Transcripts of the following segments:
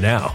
now.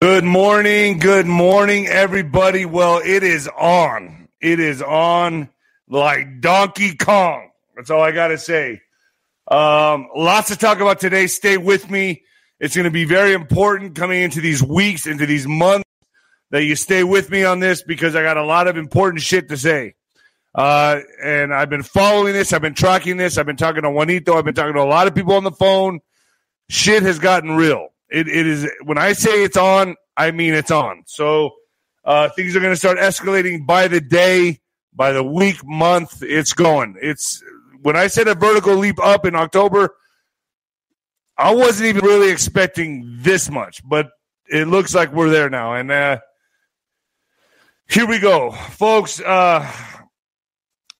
Good morning. Good morning, everybody. Well, it is on. It is on like Donkey Kong. That's all I got to say. Um, lots to talk about today. Stay with me. It's going to be very important coming into these weeks, into these months, that you stay with me on this because I got a lot of important shit to say. Uh, and I've been following this. I've been tracking this. I've been talking to Juanito. I've been talking to a lot of people on the phone. Shit has gotten real. It, it is when I say it's on, I mean it's on. So uh, things are going to start escalating by the day, by the week, month. It's going. It's when I said a vertical leap up in October. I wasn't even really expecting this much, but it looks like we're there now. And uh, here we go, folks. Uh,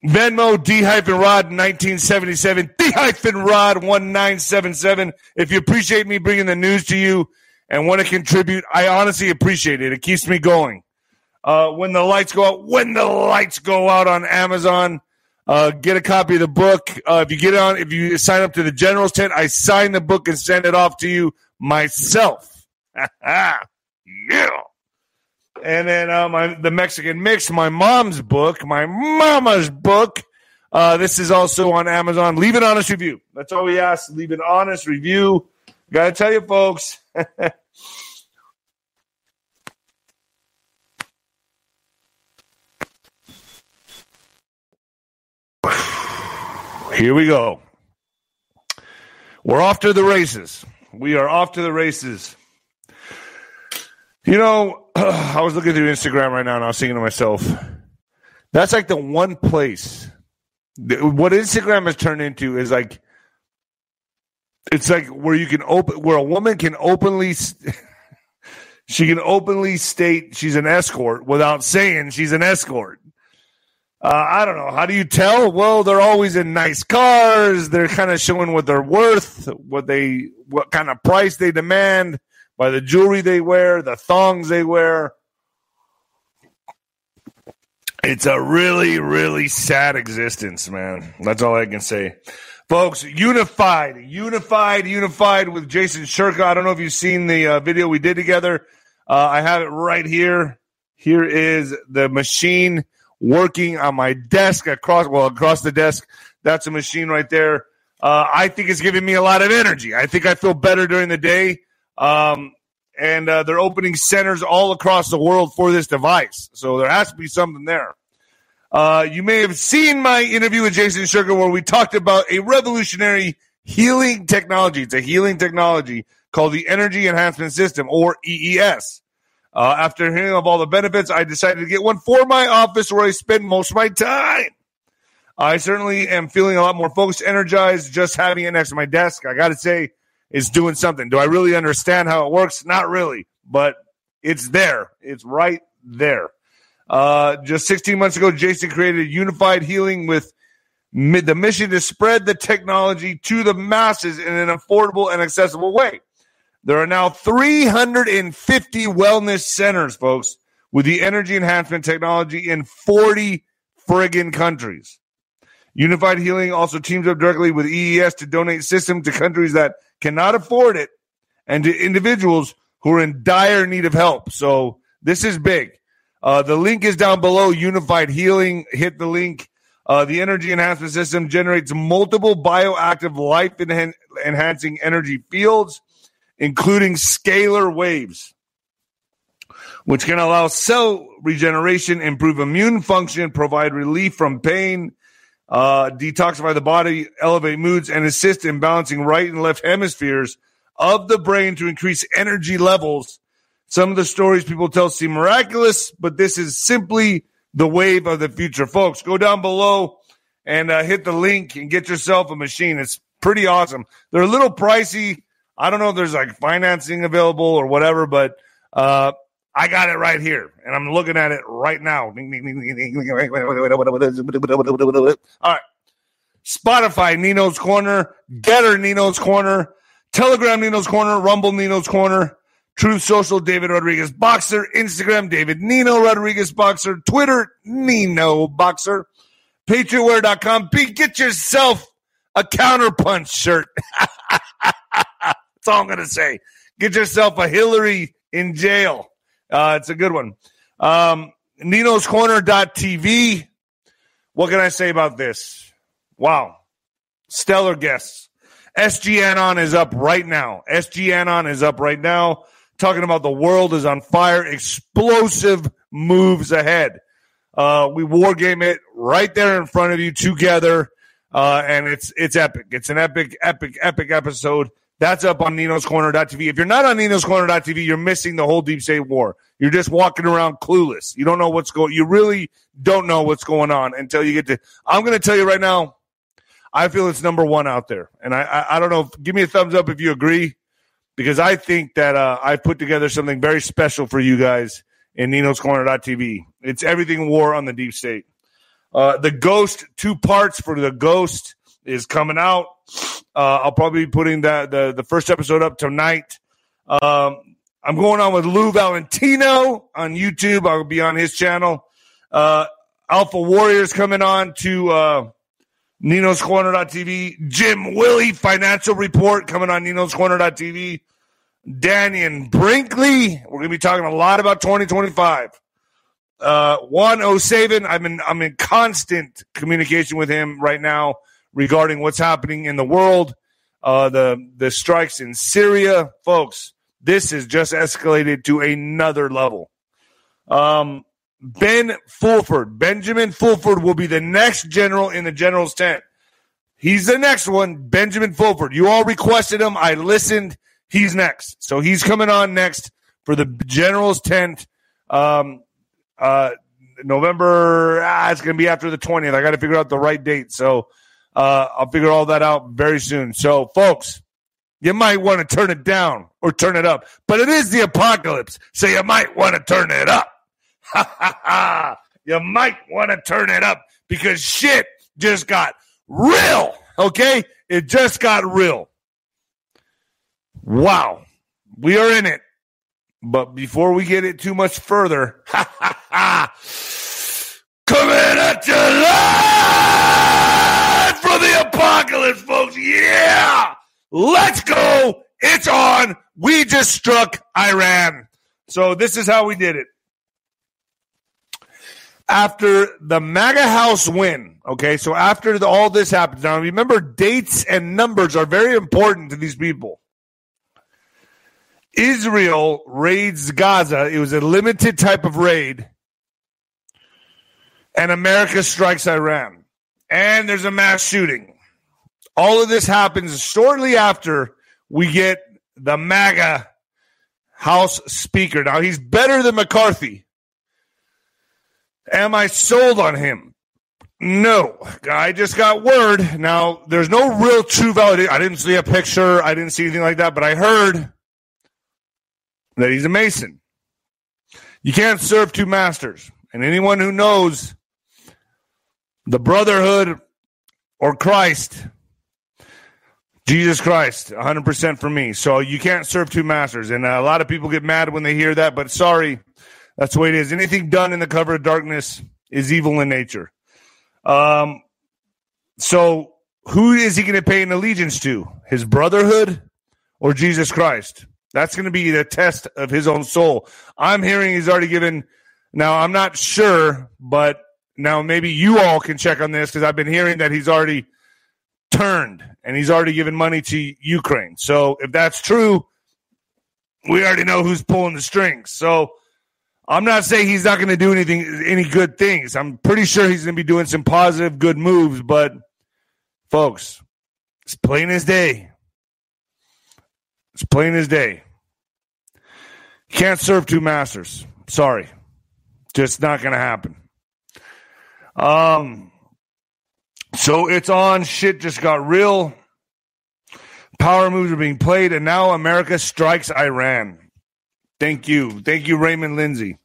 Venmo D hyphen Rod 1977 D hyphen Rod 1977. If you appreciate me bringing the news to you and want to contribute, I honestly appreciate it. It keeps me going. Uh, when the lights go out, when the lights go out on Amazon, uh, get a copy of the book. Uh, if you get on, if you sign up to the General's tent, I sign the book and send it off to you myself. yeah. And then uh, my the Mexican Mix, my mom's book, my mama's book. Uh, this is also on Amazon. Leave an honest review. That's all we ask. Leave an honest review. Got to tell you, folks. Here we go. We're off to the races. We are off to the races. You know, I was looking through Instagram right now and I was thinking to myself, that's like the one place. What Instagram has turned into is like, it's like where you can open, where a woman can openly, she can openly state she's an escort without saying she's an escort. Uh, I don't know. How do you tell? Well, they're always in nice cars. They're kind of showing what they're worth, what they, what kind of price they demand by the jewelry they wear, the thongs they wear. It's a really, really sad existence, man. That's all I can say. Folks, unified, unified, unified with Jason Shurka. I don't know if you've seen the uh, video we did together. Uh, I have it right here. Here is the machine working on my desk across well across the desk. That's a machine right there. Uh, I think it's giving me a lot of energy. I think I feel better during the day. Um, and uh, they're opening centers all across the world for this device. So there has to be something there. Uh, you may have seen my interview with Jason Shurka where we talked about a revolutionary healing technology. It's a healing technology called the Energy Enhancement System or EES. Uh, after hearing of all the benefits, I decided to get one for my office where I spend most of my time. I certainly am feeling a lot more focused, energized, just having it next to my desk. I got to say, it's doing something. Do I really understand how it works? Not really, but it's there. It's right there. Uh, just 16 months ago, Jason created Unified Healing with the mission to spread the technology to the masses in an affordable and accessible way. There are now 350 wellness centers, folks, with the energy enhancement technology in 40 friggin' countries. Unified Healing also teams up directly with EES to donate systems to countries that cannot afford it and to individuals who are in dire need of help. So this is big. Uh, the link is down below. Unified Healing. Hit the link. Uh, the energy enhancement system generates multiple bioactive life enhancing energy fields including scalar waves, which can allow cell regeneration, improve immune function, provide relief from pain, uh, detoxify the body, elevate moods, and assist in balancing right and left hemispheres of the brain to increase energy levels. Some of the stories people tell seem miraculous, but this is simply the wave of the future. Folks, go down below and uh, hit the link and get yourself a machine. It's pretty awesome. They're a little pricey I don't know if there's like financing available or whatever, but Uh, I got it right here, and I'm looking at it right now. All right. Spotify, Nino's Corner, Gettr, Nino's Corner, Telegram, Nino's Corner, Rumble, Nino's Corner, Truth Social, David Rodriguez Boxer, Instagram, David Nino Rodriguez Boxer, Twitter, Nino Boxer, PatriotWear.com. Get yourself a counterpunch shirt. That's all I'm going to say. Get yourself a Hillary in jail. Uh, it's a good one. Um, Nino's Corner.tv. What can I say about this? Wow. Stellar guests. SG Anon is up right now. SG Anon is up right now. Talking about the world is on fire. Explosive moves ahead. Uh, we war game it right there in front of you together. Uh, and it's it's epic. It's an epic, epic, epic episode. That's up on Nino's Corner.tv. If you're not on Nino's Corner.tv, you're missing the whole Deep State War. You're just walking around clueless. You don't know what's going. You really don't know what's going on until you get to. I'm going to tell you right now. I feel it's number one out there, and I I, I don't know. If, give me a thumbs up if you agree, because I think that uh, I put together something very special for you guys in Nino's Corner.tv. It's everything war on the Deep State. Uh, the Ghost two parts for the Ghost is coming out. Uh, I'll probably be putting that the the first episode up tonight. Um, I'm going on with Lou Valentino on YouTube. I'll be on his channel. Uh, Alpha Warriors coming on to uh, Nino's. Jim Willie Financial Report coming on Nino's Corner.tv. Dannion Brinkley. We're going to be talking a lot about 2025. Uh, Juan O'Savin. I'm in, I'm in constant communication with him right now regarding what's happening in the world, uh, the the strikes in Syria, folks. This has just escalated to another level. Um, Ben Fulford, Benjamin Fulford will be the next general in the general's tent. He's the next one, Benjamin Fulford. You all requested him. I listened. He's next. So he's coming on next for the general's tent. Um, uh, November, ah, it's going to be after the 20th. I got to figure out the right date. So, uh, I'll figure all that out very soon. So, folks, you might want to turn it down or turn it up, but it is the apocalypse, so you might want to turn it up. you might want to turn it up because shit just got real. Okay, it just got real. Wow, we are in it. But before we get it too much further, coming at you live apocalypse, folks. Yeah, let's go. It's on. We just struck Iran. So this is how we did it. After the MAGA House win, okay, so after the, all this happens, now remember dates and numbers are very important to these people. Israel raids Gaza. It was a limited type of raid. And America strikes Iran. And there's a mass shooting. All of this happens shortly after we get the MAGA House Speaker. Now, he's better than McCarthy. Am I sold on him? No. I just got word. Now, there's no real true validation. I didn't see a picture. I didn't see anything like that, but I heard that he's a Mason. You can't serve two masters. And anyone who knows the brotherhood or Christ, Jesus Christ, 100% for me. So you can't serve two masters. And a lot of people get mad when they hear that, but sorry, that's the way it is. Anything done in the cover of darkness is evil in nature. Um, so who is he going to pay an allegiance to? His brotherhood or Jesus Christ? That's going to be the test of his own soul. I'm hearing he's already given. Now, I'm not sure, but now maybe you all can check on this because I've been hearing that he's already turned and he's already given money to Ukraine. So if that's true, we already know who's pulling the strings. So I'm not saying he's not going to do anything, any good things. I'm pretty sure he's going to be doing some positive, good moves. But folks, it's plain as day. It's plain as day. Can't serve two masters. Sorry. Just not going to happen. Um, so it's on. Shit just got real. Power moves are being played, and now America strikes Iran. Thank you. Thank you, Raymond Lindsay.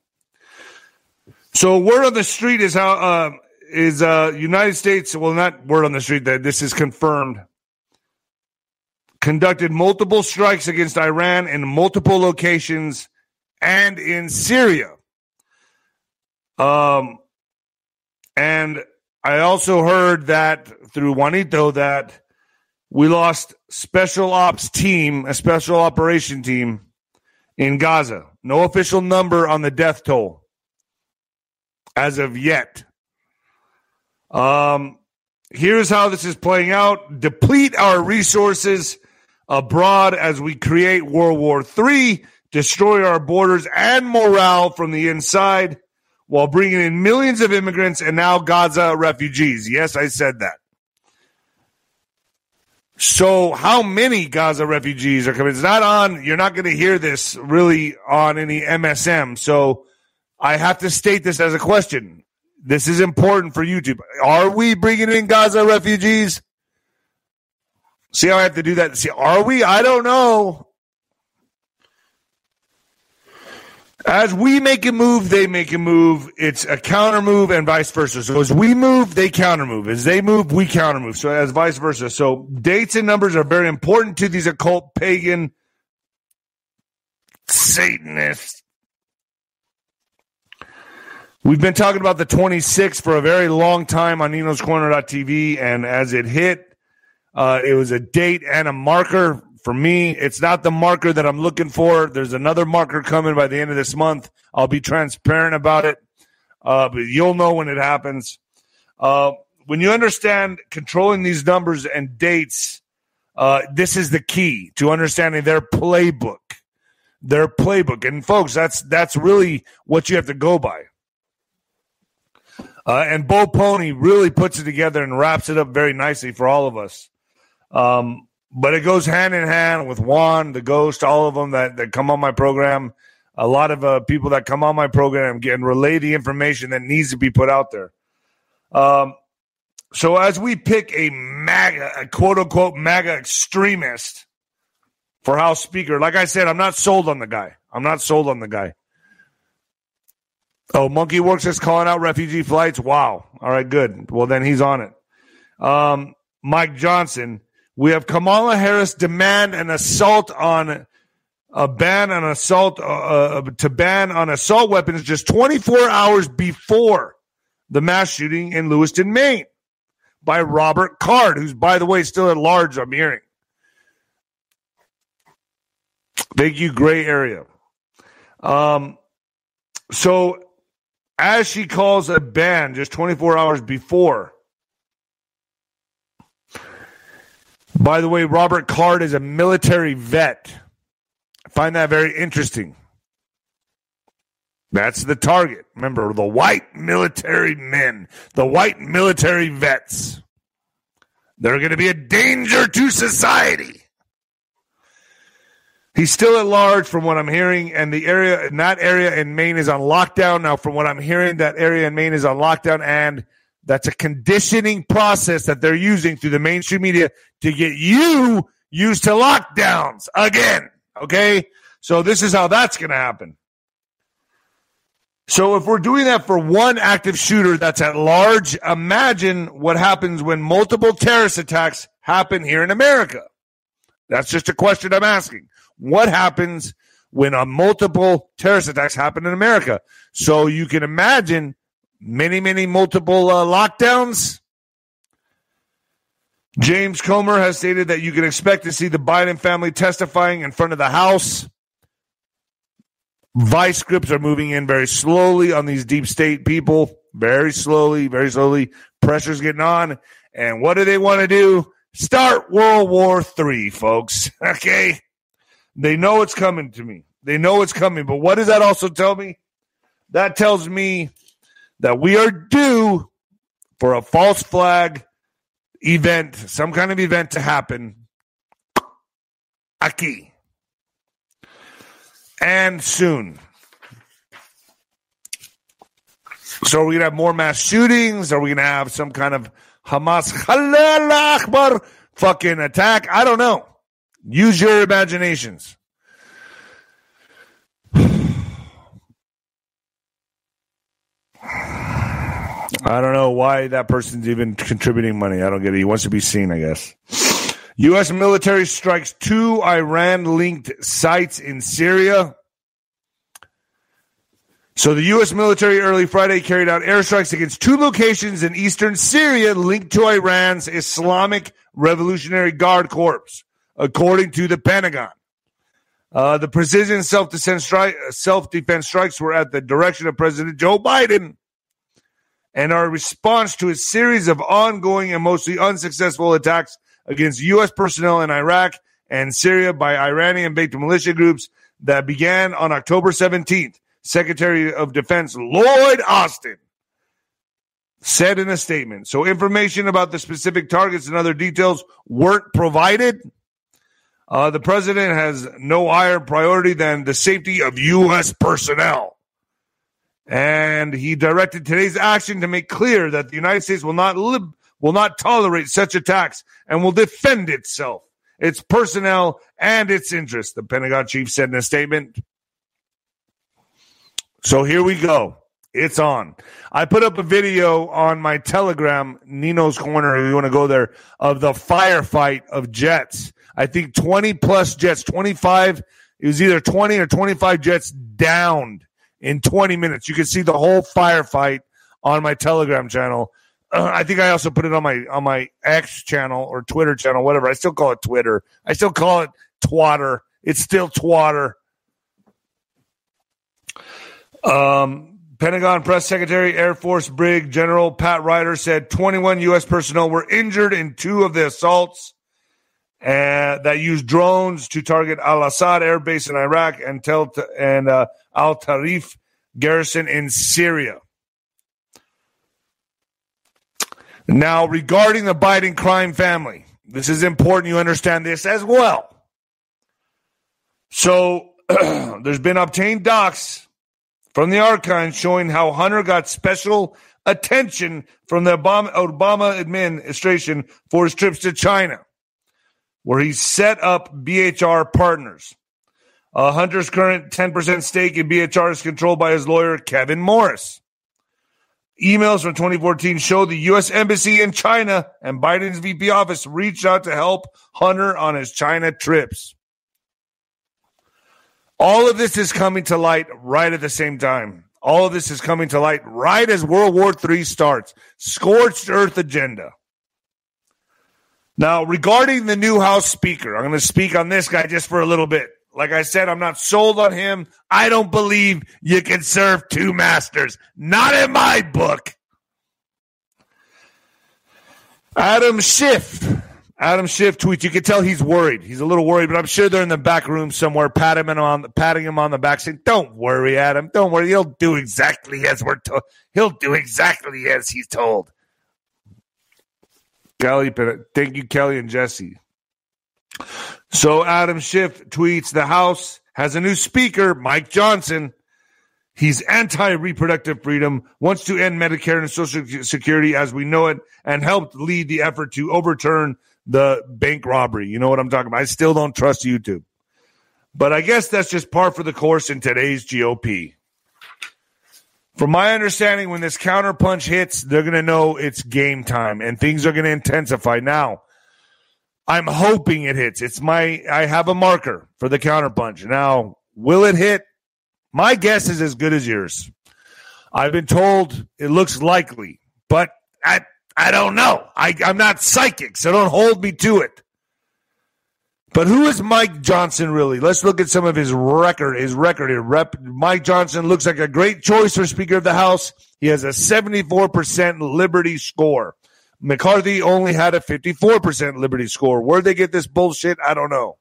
So word on the street is how uh, is uh, United States. Well, not word on the street that this is confirmed. Conducted multiple strikes against Iran in multiple locations and in Syria. Um, and I also heard that through Juanito that we lost special ops team, a special operation team in Gaza. No official number on the death toll as of yet. Um, here's how this is playing out: deplete our resources abroad as we create World War III, destroy our borders and morale from the inside, while bringing in millions of immigrants and now Gaza refugees. Yes, I said that. So, how many Gaza refugees are coming? It's not on, you're not going to hear this really on any MSM. So, I have to state this as a question. This is important for YouTube. Are we bringing in Gaza refugees? See how I have to do that? See, are we? I don't know. As we make a move, they make a move. It's a counter move and vice versa. So as we move, they counter move. As they move, we counter move. So as vice versa. So dates and numbers are very important to these occult pagan Satanists. We've been talking about the 26th for a very long time on Nino's Corner.tv, and as it hit, uh, it was a date and a marker for me, it's not the marker that I'm looking for. There's another marker coming by the end of this month. I'll be transparent about it, uh, but you'll know when it happens. Uh, when you understand controlling these numbers and dates, uh, this is the key to understanding their playbook. Their playbook, and folks, that's that's really what you have to go by. Uh, and Bo Polny really puts it together and wraps it up very nicely for all of us. Um, but it goes hand in hand with Juan, the Ghost, all of them that, that come on my program. A lot of uh, people that come on my program and relay the information that needs to be put out there. Um, so as we pick a MAGA, a quote unquote MAGA extremist for House Speaker, like I said, I'm not sold on the guy. I'm not sold on the guy. Oh, Monkey Works is calling out refugee flights. Wow. All right, good. Well, then he's on it. Um, Mike Johnson we have Kamala Harris demand an assault on a ban on assault uh, uh, to ban on assault weapons just 24 hours before the mass shooting in Lewiston, Maine, by Robert Card, who's by the way still at large. I'm hearing. Thank you, gray area. Um, so as she calls a ban just 24 hours before By the way, Robert Card is a military vet. I find that very interesting. That's the target. Remember, the white military men, the white military vets. They're going to be a danger to society. He's still at large from what I'm hearing, and the area in that area in Maine is on lockdown. Now, from what I'm hearing, that area in Maine is on lockdown, and that's a conditioning process that they're using through the mainstream media to get you used to lockdowns again. Okay. So this is how that's going to happen. So if we're doing that for one active shooter that's at large, imagine what happens when multiple terrorist attacks happen here in America. That's just a question I'm asking. What happens when a multiple terrorist attacks happen in America? So you can imagine many, many multiple uh, lockdowns. James Comer has stated that you can expect to see the Biden family testifying in front of the House. Vice scripts are moving in very slowly on these deep state people. Very slowly, very slowly. Pressure's getting on. And what do they want to do? Start World War III, folks. Okay. They know it's coming to me. They know it's coming. But what does that also tell me? That tells me that we are due for a false flag event, some kind of event to happen aquí and soon. So are we gonna have more mass shootings? Are we gonna have some kind of Hamas Akbar fucking attack? I don't know. Use your imaginations. I don't know why that person's even contributing money. I don't get it. He wants to be seen, I guess. U.S. military strikes two Iran linked sites in Syria. So the U.S. military early Friday carried out airstrikes against two locations in eastern Syria linked to Iran's Islamic Revolutionary Guard Corps, according to the Pentagon. Uh, the precision self-defense, self-defense strikes were at the direction of President Joe Biden and a response to a series of ongoing and mostly unsuccessful attacks against U.S. personnel in Iraq and Syria by Iranian-based militia groups that began on October 17th. Secretary of Defense Lloyd Austin said in a statement. So information about the specific targets and other details weren't provided. Uh, the president has no higher priority than the safety of U.S. personnel. And he directed today's action to make clear that the United States will not lib- will not tolerate such attacks and will defend itself, its personnel, and its interests, the Pentagon chief said in a statement. So here we go. It's on. I put up a video on my Telegram, Nino's Corner, if you want to go there, of the firefight of jets. I think 20 plus jets, 25, it was either 20 or 25 jets downed in 20 minutes. You can see the whole firefight on my Telegram channel. Uh, I think I also put it on my on my X channel or Twitter channel, whatever. I still call it Twitter. I still call it Twatter. It's still Twatter. Um, Pentagon Press Secretary Air Force Brig General Pat Ryder said 21 U.S. personnel were injured in two of the assaults uh, that used drones to target Al Asad Air Base in Iraq and, Tel- and uh, Al Tanf garrison in Syria. Now, regarding the Biden crime family, this is important you understand this as well. So, there's been obtained docs from the archives showing how Hunter got special attention from the Obama, Obama administration for his trips to China, where he set up BHR partners. Uh, Hunter's current 10% stake in BHR is controlled by his lawyer, Kevin Morris. Emails from 2014 show the U.S. Embassy in China and Biden's VP office reached out to help Hunter on his China trips. All of this is coming to light right at the same time. All of this is coming to light right as World War III starts. Scorched earth agenda. Now, regarding the new House Speaker, I'm going to speak on this guy just for a little bit. Like I said, I'm not sold on him. I don't believe you can serve two masters. Not in my book. Adam Schiff. Adam Schiff tweets. You can tell he's worried. He's a little worried, but I'm sure they're in the back room somewhere, patting him on, patting him on the back, saying, "Don't worry, Adam. Don't worry. He'll do exactly as we're told. He'll do exactly as he's told." Kelly, thank you, Kelly and Jesse. So Adam Schiff tweets the House has a new speaker, Mike Johnson. He's anti reproductive freedom, wants to end Medicare and Social Security as we know it, and helped lead the effort to overturn the bank robbery. You know what I'm talking about? I still don't trust YouTube. But I guess that's just par for the course in today's GOP. From my understanding, when this counterpunch hits, they're going to know it's game time and things are going to intensify. Now, I'm hoping it hits. It's my I have a marker for the counterpunch. Now, will it hit? My guess is as good as yours. I've been told it looks likely, but I I don't know. I, I'm not psychic, so don't hold me to it. But who is Mike Johnson really? Let's look at some of his record. His record. Rep, Mike Johnson looks like a great choice for Speaker of the House. He has a 74% Liberty score. McCarthy only had a 54% Liberty score. Where'd they get this bullshit? I don't know.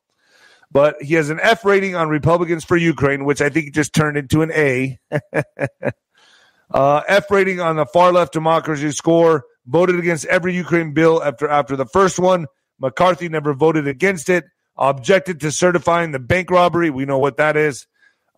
But he has an F rating on Republicans for Ukraine, which I think just turned into an A. uh, F rating on the far left democracy score. Voted against every Ukraine bill after after the first one. McCarthy never voted against it. Objected to certifying the bank robbery. We know what that is.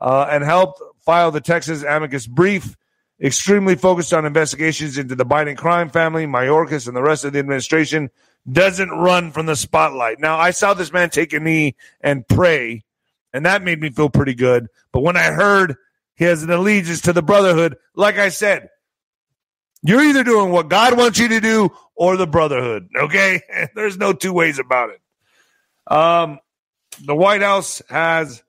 Uh, and helped file the Texas amicus brief extremely focused on investigations into the Biden crime family, Mayorkas, and the rest of the administration, doesn't run from the spotlight. Now, I saw this man take a knee and pray, and that made me feel pretty good. But when I heard he has an allegiance to the Brotherhood, like I said, You're either doing what God wants you to do or the Brotherhood. Okay, there's no two ways about it. Um, the White House has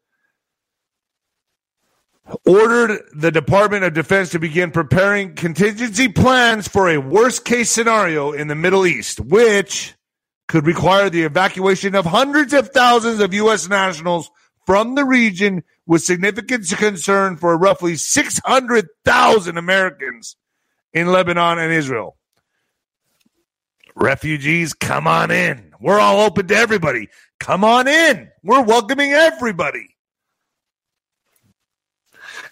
ordered the Department of Defense to begin preparing contingency plans for a worst case scenario in the Middle East, which could require the evacuation of hundreds of thousands of U.S. nationals from the region with significant concern for roughly 600,000 Americans in Lebanon and Israel. Refugees, come on in. We're all open to everybody. Come on in. We're welcoming everybody.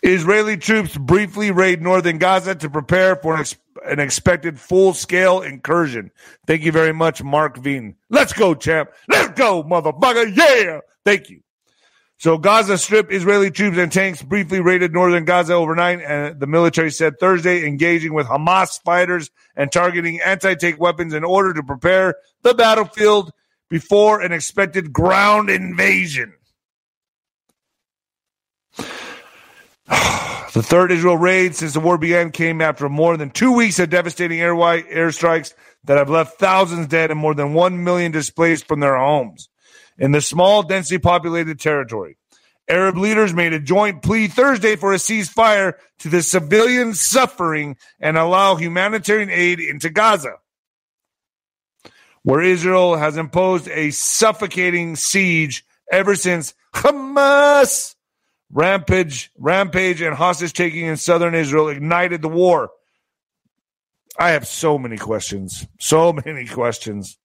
Israeli troops briefly raid northern Gaza to prepare for an, ex- an expected full scale incursion. Thank you very much, Mark Veen. Let's go, champ. Let's go, motherfucker. Yeah. Thank you. So Gaza Strip Israeli troops and tanks briefly raided northern Gaza overnight, and the military said Thursday, engaging with Hamas fighters and targeting anti-tank weapons in order to prepare the battlefield before an expected ground invasion. the third Israel raid since the war began came after more than two weeks of devastating air airstrikes that have left thousands dead and more than one million displaced from their homes in the small, densely populated territory. Arab leaders made a joint plea Thursday for a ceasefire to the civilian suffering and allow humanitarian aid into Gaza, where Israel has imposed a suffocating siege ever since Hamas rampage, rampage and hostage taking in southern Israel ignited the war. I have so many questions, so many questions.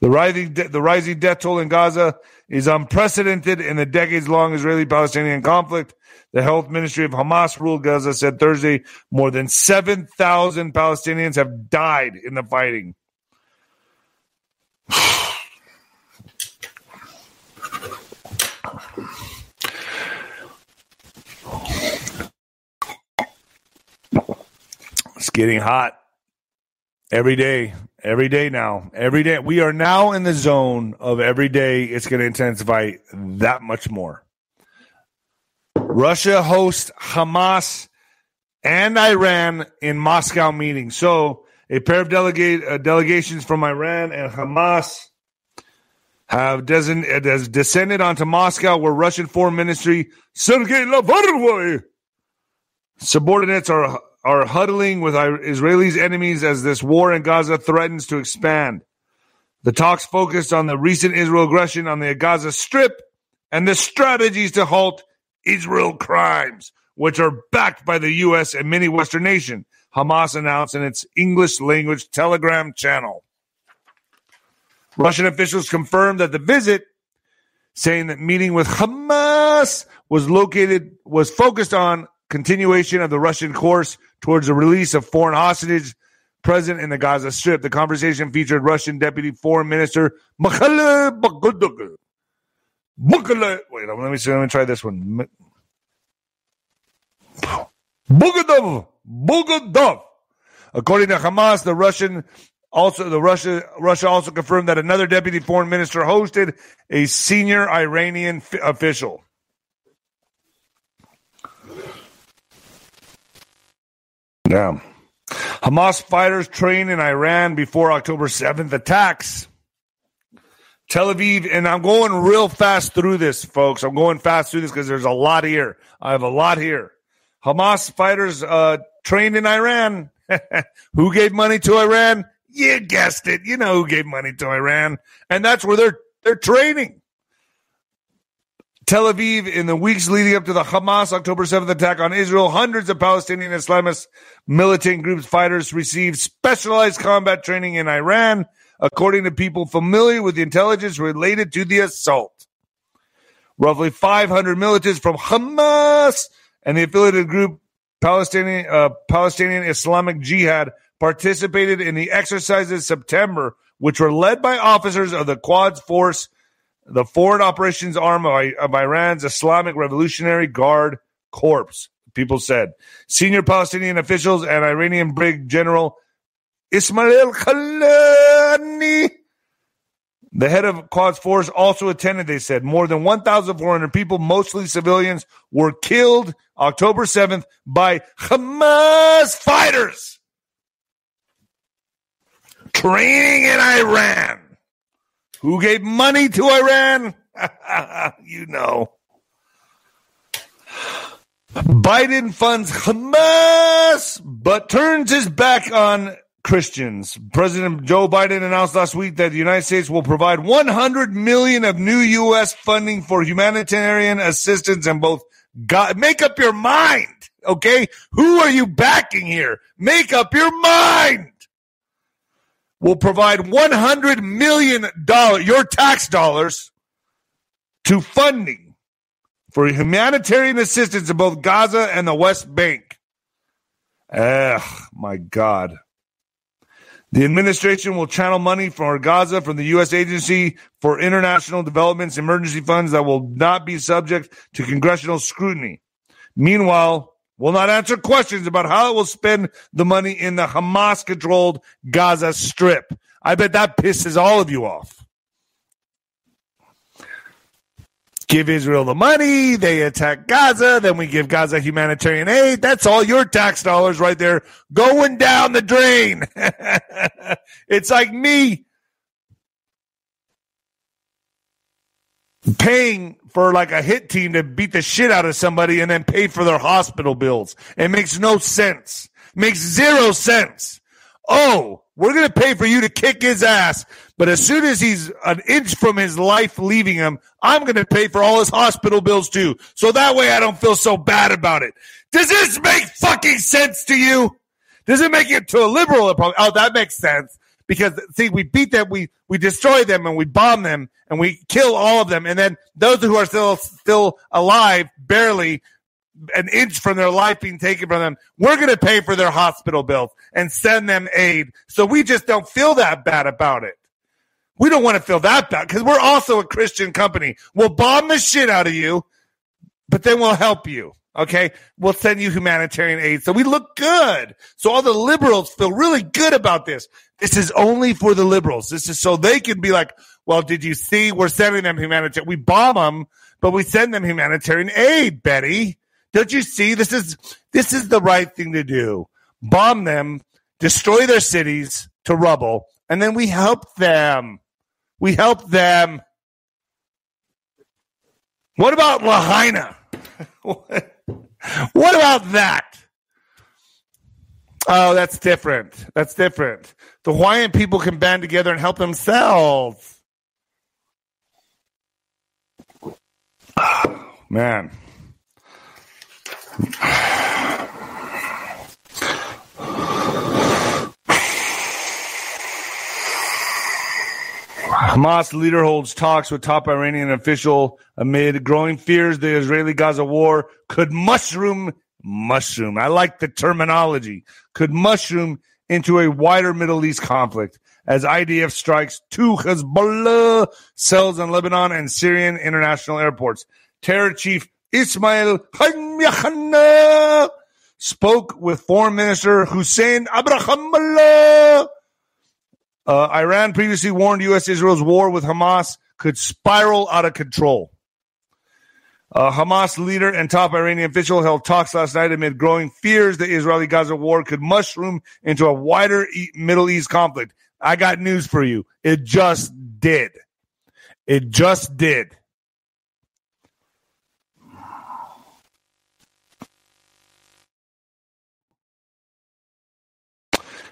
The rising, de- the rising death toll in Gaza is unprecedented in the decades long Israeli Palestinian conflict. The health ministry of Hamas ruled Gaza said Thursday more than 7,000 Palestinians have died in the fighting. getting hot every day every day now. Every day. We are now in the zone of every day it's going to intensify that much more. Russia hosts Hamas and Iran in Moscow meeting. So a pair of delegate uh, delegations from Iran and Hamas have desin- has descended onto Moscow, where Russian Foreign Ministry Sergei Lavrov subordinates are are huddling with Israelis' enemies as this war in Gaza threatens to expand. The talks focused on the recent Israel aggression on the Gaza Strip and the strategies to halt Israel crimes, which are backed by the U.S. and many Western nations, Hamas announced in its English language Telegram channel. Russian officials confirmed that the visit, saying that meeting with Hamas was located, was focused on continuation of the Russian course towards the release of foreign hostages present in the Gaza Strip. The conversation featured Russian Deputy Foreign Minister Mikhail Bogdanov. Wait, let me see. Let me try this one. Bogdanov. Bogdanov. According to Hamas, the Russian also the Russia Russia also confirmed that another deputy foreign minister hosted a senior Iranian f- official. Yeah. Hamas fighters train in Iran before October 7th attacks. Tel Aviv, and I'm going real fast through this, folks. I'm going fast through this because there's a lot here. I have a lot here. Hamas fighters uh, trained in Iran. who gave money to Iran? You guessed it. You know who gave money to Iran, and that's where they're they're training. Tel Aviv in the weeks leading up to the Hamas October 7th attack on Israel. Hundreds of Palestinian Islamist militant groups fighters received specialized combat training in Iran, according to people familiar with the intelligence related to the assault. Roughly 500 militants from Hamas and the affiliated group Palestinian, uh, Palestinian Islamic Jihad participated in the exercises September, which were led by officers of the Quds Force the foreign operations arm of, of Iran's Islamic Revolutionary Guard Corps, people said. Senior Palestinian officials and Iranian Brig General Ismail Khalani The head of Quds Force also attended, they said. More than 1,400 people, mostly civilians, were killed October 7th by Hamas fighters training in Iran. Who gave money to Iran? you know. Biden funds Hamas, but turns his back on Christians. President Joe Biden announced last week that the United States will provide 100 million of new U.S. funding for humanitarian assistance and both. God, make up your mind, okay? Who are you backing here? Make up your mind. Will provide 100 million dollars, your tax dollars, to funding for humanitarian assistance in both Gaza and the West Bank. Ugh, my God. The administration will channel money for Gaza from the U.S. Agency for International Development's emergency funds that will not be subject to congressional scrutiny. Meanwhile, will not answer questions about how it will spend the money in the Hamas controlled Gaza Strip. I bet that pisses all of you off. give Israel the money, they attack Gaza, then we give Gaza humanitarian aid. That's all your tax dollars right there going down the drain. it's like me paying for like a hit team to beat the shit out of somebody and then pay for their hospital bills. It makes no sense. Makes zero sense. Oh, we're going to pay for you to kick his ass. But as soon as he's an inch from his life leaving him, I'm going to pay for all his hospital bills too. So that way I don't feel so bad about it. Does this make fucking sense to you? Does it make it to a liberal? Oh, that makes sense. Because see, we beat them, we, we destroy them and we bomb them and we kill all of them. And then those who are still, still alive, barely, an inch from their life being taken from them, we're going to pay for their hospital bills and send them aid. So we just don't feel that bad about it. We don't want to feel that bad because we're also a Christian company. We'll bomb the shit out of you, but then we'll help you. Okay. We'll send you humanitarian aid. So we look good. So all the liberals feel really good about this. This is only for the liberals. This is so they can be like, well, did you see? We're sending them humanitarian. We bomb them, but we send them humanitarian aid, Betty. Don't you see? This is this is the right thing to do. Bomb them, destroy their cities to rubble, and then we help them. We help them. What about Lahaina? what about that? Oh, that's different. That's different. The Hawaiian people can band together and help themselves. Oh, man. Hamas leader holds talks with top Iranian official amid growing fears the Israeli Gaza war could mushroom mushroom. I like the terminology. Could mushroom into a wider Middle East conflict as IDF strikes two Hezbollah cells in Lebanon and Syrian international airports. Terror chief Ismail Haniyeh spoke with Foreign Minister Hussein Abrahamullah. Uh, Iran previously warned U.S. Israel's war with Hamas could spiral out of control. Uh, Hamas leader and top Iranian official held talks last night amid growing fears the Israeli Gaza war could mushroom into a wider e- Middle East conflict. I got news for you. It just did. It just did.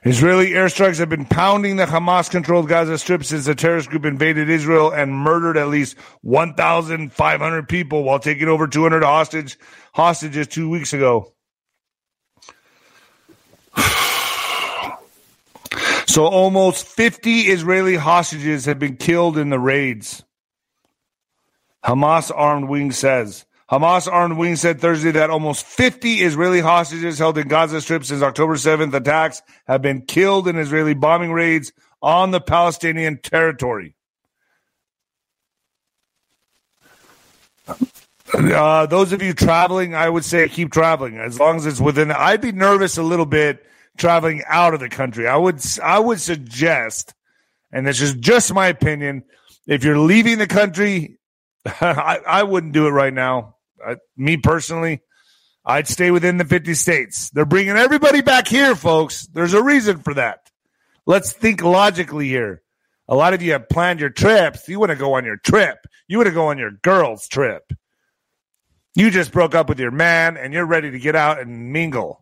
Israeli airstrikes have been pounding the Hamas controlled Gaza Strip since the terrorist group invaded Israel and murdered at least 1,500 people while taking over 200 hostage, hostages two weeks ago. so almost 50 Israeli hostages have been killed in the raids. Hamas armed wing says. Hamas armed wing said Thursday that almost 50 Israeli hostages held in Gaza Strip since October 7th attacks have been killed in Israeli bombing raids on the Palestinian territory. Uh, those of you traveling, I would say keep traveling as long as it's within. I'd be nervous a little bit traveling out of the country. I would, I would suggest, and this is just my opinion, if you're leaving the country, I, I wouldn't do it right now. I, me personally, I'd stay within the 50 states. They're bringing everybody back here, folks. There's a reason for that. Let's think logically here. A lot of you have planned your trips. You want to go on your trip. You want to go on your girl's trip. You just broke up with your man and you're ready to get out and mingle.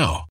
now.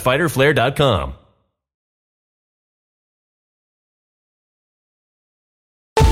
www.fighterflare.com.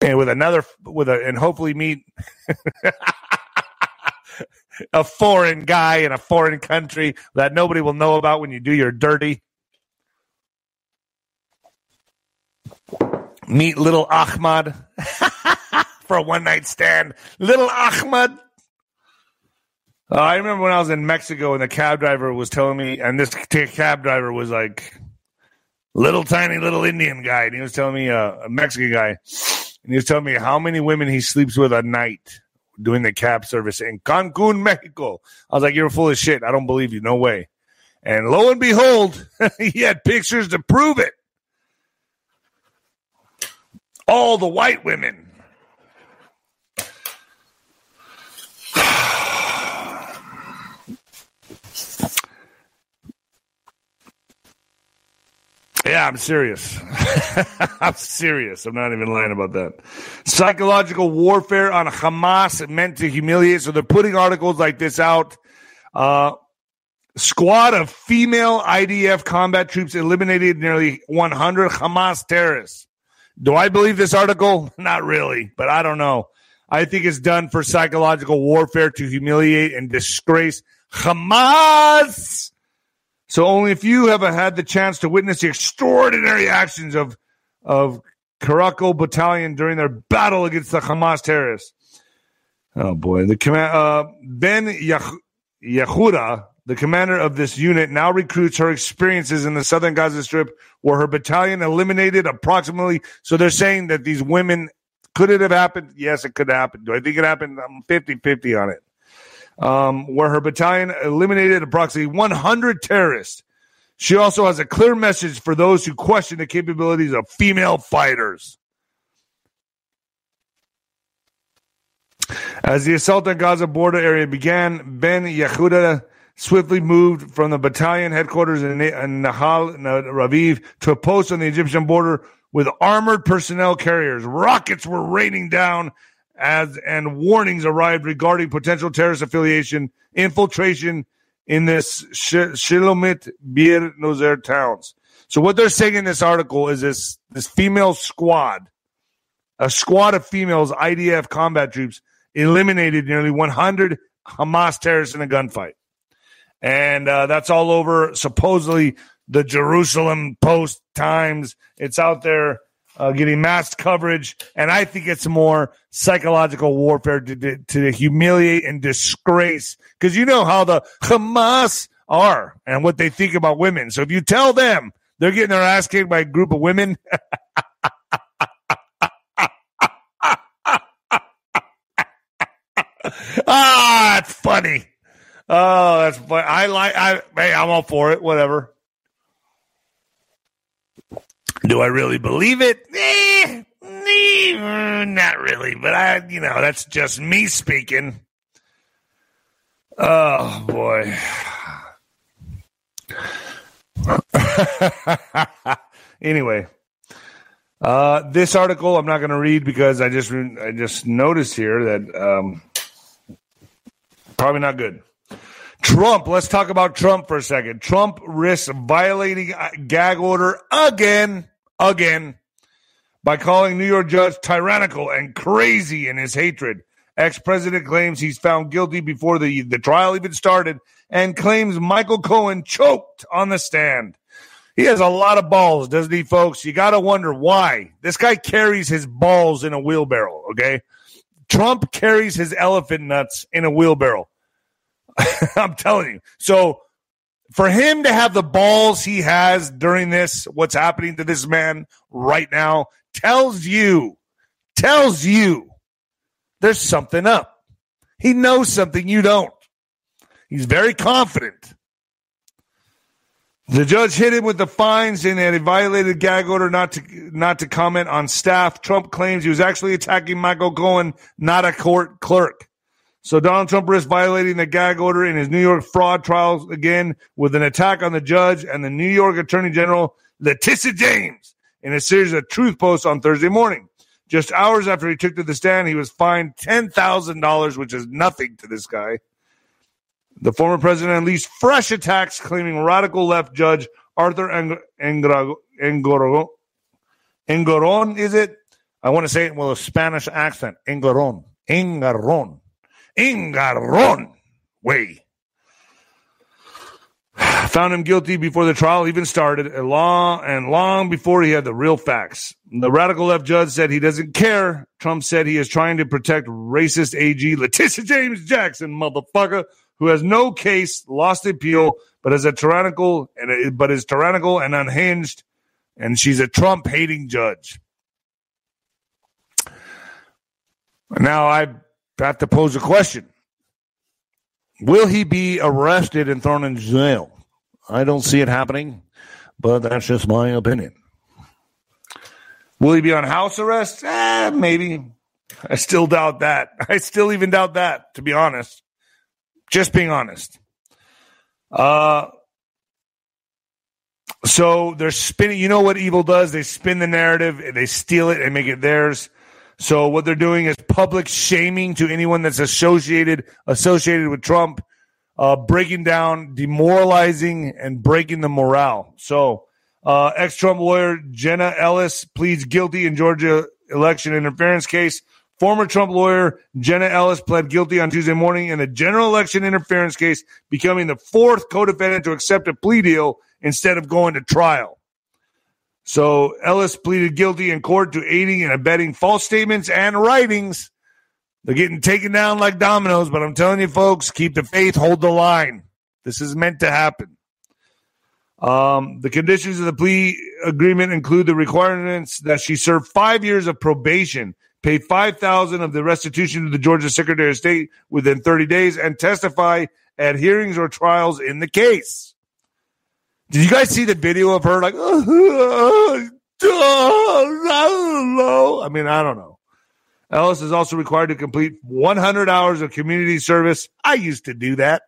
And with another, with a, and hopefully meet a foreign guy in a foreign country that nobody will know about when you do your dirty. Meet little Ahmad for a one night stand. Little Ahmad. Uh, I remember when I was in Mexico and the cab driver was telling me, and this cab driver was like little tiny little Indian guy, and he was telling me uh, a Mexican guy, and he was telling me how many women he sleeps with a night doing the cab service in Cancun, Mexico. I was like, "You're full of shit. I don't believe you. No way." And lo and behold, he had pictures to prove it. All the white women. Yeah, I'm serious. I'm serious. I'm not even lying about that. Psychological warfare on Hamas meant to humiliate. So they're putting articles like this out. Uh, squad of female IDF combat troops eliminated nearly 100 Hamas terrorists. Do I believe this article? Not really, but I don't know. I think it's done for psychological warfare to humiliate and disgrace Hamas. So only if you have had the chance to witness the extraordinary actions of of Caracal Battalion during their battle against the Hamas terrorists. Oh boy, the command uh, Ben Yehuda, the commander of this unit, now recruits her experiences in the southern Gaza Strip, where her battalion eliminated approximately. So they're saying that these women could it have happened? Yes, it could happen. Do I think it happened? I'm 50 50 on it. Um, where her battalion eliminated approximately 100 terrorists. She also has a clear message for those who question the capabilities of female fighters. As the assault on Gaza border area began, Ben Yehuda swiftly moved from the battalion headquarters in Nahal Raviv to a post on the Egyptian border with armored personnel carriers. Rockets were raining down as and warnings arrived regarding potential terrorist affiliation, infiltration in this Shilomit Bir Nozer towns. So what they're saying in this article is this this female squad, a squad of females IDF combat troops eliminated nearly 100 Hamas terrorists in a gunfight. And uh, that's all over supposedly the Jerusalem Post Times. It's out there uh, getting mass coverage, and I think it's more psychological warfare to, to, to humiliate and disgrace because you know how the Hamas are and what they think about women. So if you tell them they're getting their ass kicked by a group of women. ah, it's funny. Oh, that's funny. I like. I hey, I'm all for it. Whatever. Do I really believe it? Eh, eh, not really, but I, you know, that's just me speaking. Oh boy. anyway, uh, this article I'm not going to read because I just I just noticed here that um, probably not good. Trump, let's talk about Trump for a second. Trump risks violating gag order again again by calling New York judge tyrannical and crazy in his hatred. Ex president claims he's found guilty before the, the trial even started and claims Michael Cohen choked on the stand. He has a lot of balls, doesn't he, folks? You got to wonder why. This guy carries his balls in a wheelbarrow, okay? Trump carries his elephant nuts in a wheelbarrow. I'm telling you. So for him to have the balls he has during this, what's happening to this man right now, tells you, tells you there's something up. He knows something you don't. He's very confident. The judge hit him with the fines and that he violated gag order not to not to comment on staff. Trump claims he was actually attacking Michael Cohen, not a court clerk. So Donald Trump risks violating the gag order in his New York fraud trials again with an attack on the judge and the New York Attorney General Letitia James in a series of truth posts on Thursday morning. Just hours after he took to the stand, he was fined $10,000, which is nothing to this guy. The former president unleashed fresh attacks claiming radical left judge Arthur Engoron, Engoron, is it? I want to say it with a Spanish accent. Engoron. Engoron Engarron way. Found him guilty before the trial even started, and long and long before he had the real facts. The radical left judge said he doesn't care. Trump said he is trying to protect racist AG Letitia James Jackson, motherfucker, who has no case, lost appeal, but is a tyrannical and but is tyrannical and unhinged, and she's a Trump hating judge. Now I have to pose a question. Will he be arrested and thrown in jail? I don't see it happening, but that's just my opinion. Will he be on house arrest? Eh, maybe. I still doubt that. I still even doubt that, to be honest. Just being honest. Uh, so they're spinning. You know what evil does? They spin the narrative, they steal it and make it theirs. So what they're doing is public shaming to anyone that's associated associated with Trump, uh, breaking down, demoralizing, and breaking the morale. So uh, ex-Trump lawyer Jenna Ellis pleads guilty in Georgia election interference case Former Trump lawyer Jenna Ellis pled guilty on Tuesday morning in a general election interference case, becoming the fourth co-defendant to accept a plea deal instead of going to trial. So Ellis pleaded guilty in court to aiding and abetting false statements and writings. They're getting taken down like dominoes, but I'm telling you, folks, keep the faith, hold the line. This is meant to happen. Um, the conditions of the plea agreement include the requirements that she serve five years of probation, pay five thousand of the restitution to the Georgia Secretary of State within 30 days, and testify at hearings or trials in the case. Did you guys see the video of her like? I mean, I don't know. Ellis is also required to complete 100 hours of community service. I used to do that.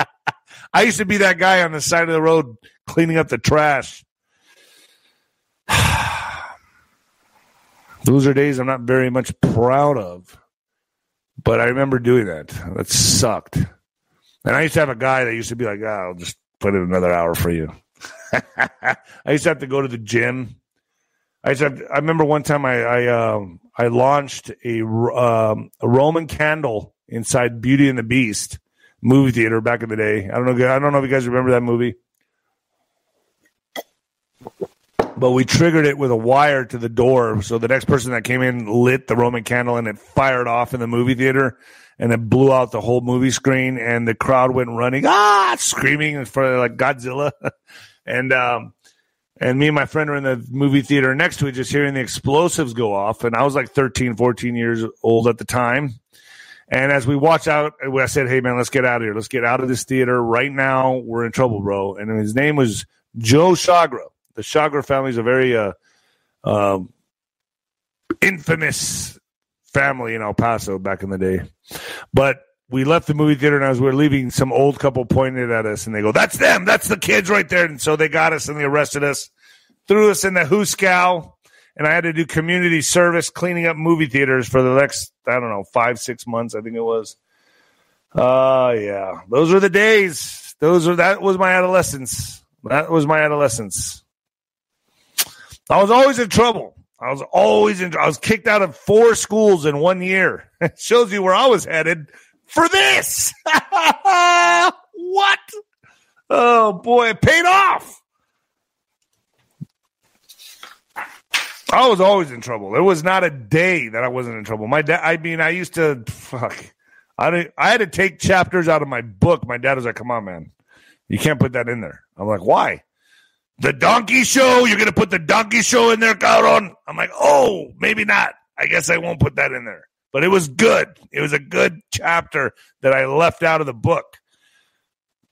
I used to be that guy on the side of the road cleaning up the trash. Those are days I'm not very much proud of, but I remember doing that. That sucked. And I used to have a guy that used to be like, oh, I'll just put in another hour for you. I used to have to go to the gym. I used to have, I remember one time I I, um, I launched a um, a Roman candle inside Beauty and the Beast movie theater back in the day. I don't know. I don't know if you guys remember that movie, but we triggered it with a wire to the door, so the next person that came in lit the Roman candle and it fired off in the movie theater, and it blew out the whole movie screen, and the crowd went running, ah, screaming in front of like Godzilla, and um. And me and my friend were in the movie theater next to it, just hearing the explosives go off. And I was like 13, 14 years old at the time. And as we watch out, I said, "Hey man, let's get out of here. Let's get out of this theater right now. We're in trouble, bro." And his name was Joe Chagra. The Chagra family is a very uh, uh, infamous family in El Paso back in the day. But we left the movie theater, and as we were leaving, some old couple pointed at us, and they go, "That's them. That's the kids right there." And so they got us, and they arrested us, threw us in the Hooskow and I had to do community service cleaning up movie theaters for the next I don't know five six months I think it was. Uh yeah, those were the days. Those were that was my adolescence. That was my adolescence. I was always in trouble. I was always in. I was kicked out of four schools in one year. It shows you where I was headed for this. what? Oh boy, it paid off. I was always in trouble. There was not a day that I wasn't in trouble. My dad, I mean, I used to fuck. I I had to take chapters out of my book. My dad was like, "Come on, man, you can't put that in there." I'm like, "Why?" The donkey show. You're gonna put the donkey show in there, Caron? I'm like, "Oh, maybe not. I guess I won't put that in there." But it was good. It was a good chapter that I left out of the book.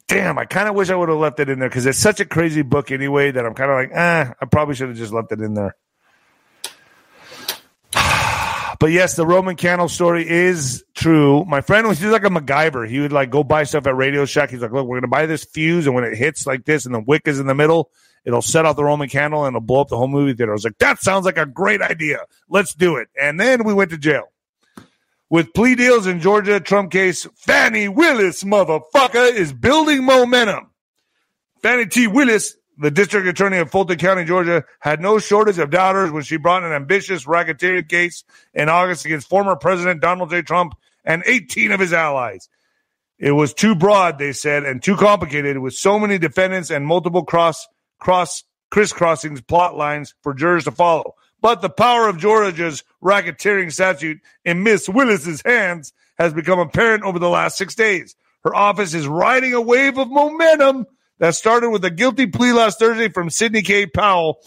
Damn, I kind of wish I would have left it in there because it's such a crazy book anyway that I'm kind of like, eh, I probably should have just left it in there. But yes, the Roman candle story is true. My friend was he's like a MacGyver. He would like go buy stuff at Radio Shack. He's like, look, we're gonna buy this fuse, and when it hits like this, and the wick is in the middle, it'll set off the Roman candle and it'll blow up the whole movie theater. I was like, that sounds like a great idea. Let's do it. And then we went to jail. With plea deals in Georgia Trump case, Fani Willis, motherfucker, is building momentum. Fani T. Willis the district attorney of Fulton County, Georgia, had no shortage of doubters when she brought an ambitious racketeering case in August against former President Donald J. Trump and 18 of his allies. It was too broad, they said, and too complicated with so many defendants and multiple cross cross crisscrossings plot lines for jurors to follow. But the power of Georgia's racketeering statute in Miss Willis's hands has become apparent over the last six days. Her office is riding a wave of momentum that started with a guilty plea last Thursday from Sidney K. Powell,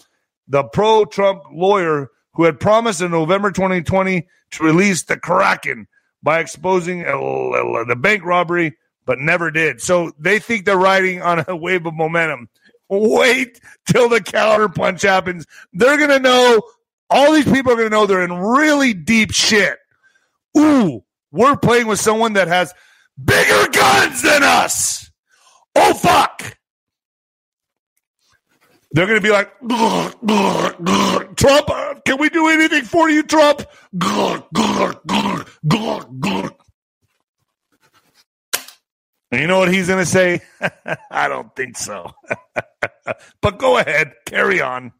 the pro Trump lawyer who had promised in November 2020 to release the Kraken by exposing the bank robbery, but never did. So they think they're riding on a wave of momentum. Wait till the counter punch happens. They're going to know, all these people are going to know they're in really deep shit. Ooh, we're playing with someone that has bigger guns than us. Oh, fuck. They're going to be like, Trump, uh, can we do anything for you, Trump? And you know what he's going to say? I don't think so. but go ahead, carry on.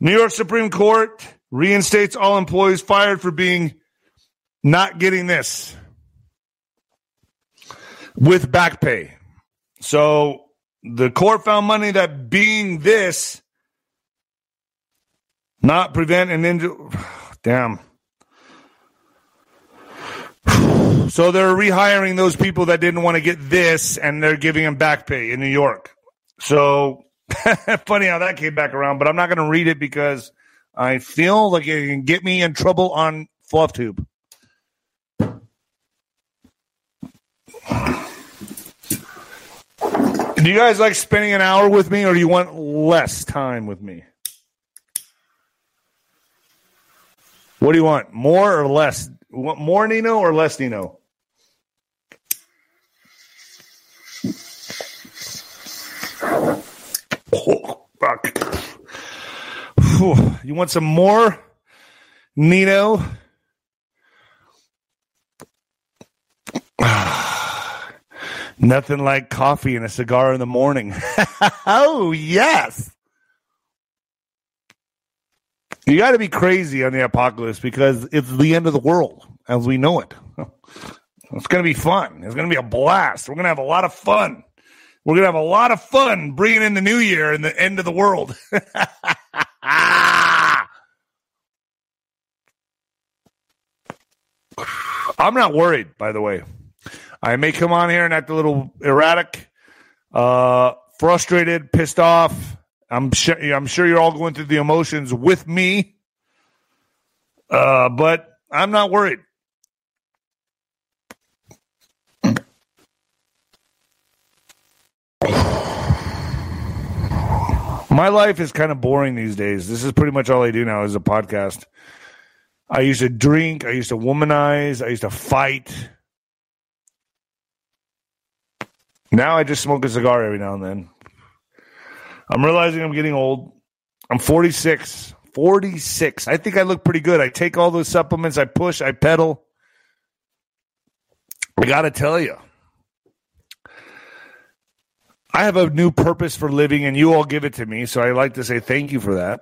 New York Supreme Court reinstates all employees fired for being not getting this with back pay. So the court found money that being this not prevent an injury. Damn. So they're rehiring those people that didn't want to get this and they're giving them back pay in New York. So funny how that came back around, but I'm not going to read it because I feel like it can get me in trouble on FluffTube. Do you guys like spending an hour with me or do you want less time with me? What do you want? More or less? Want more Nino or less Nino? Oh, fuck. You want some more Nino? Nothing like coffee and a cigar in the morning. oh, yes. You got to be crazy on the apocalypse because it's the end of the world as we know it. It's going to be fun. It's going to be a blast. We're going to have a lot of fun. We're going to have a lot of fun bringing in the new year and the end of the world. I'm not worried, by the way. I may come on here and act a little erratic, uh, frustrated, pissed off. I'm sure I'm sure you're all going through the emotions with me. Uh, but I'm not worried. My life is kind of boring these days. This is pretty much all I do now is a podcast. I used to drink, I used to womanize, I used to fight. Now I just smoke a cigar every now and then. I'm realizing I'm getting old. I'm 46. 46. I think I look pretty good. I take all those supplements, I push, I pedal. I got to tell you, I have a new purpose for living, and you all give it to me. So I like to say thank you for that.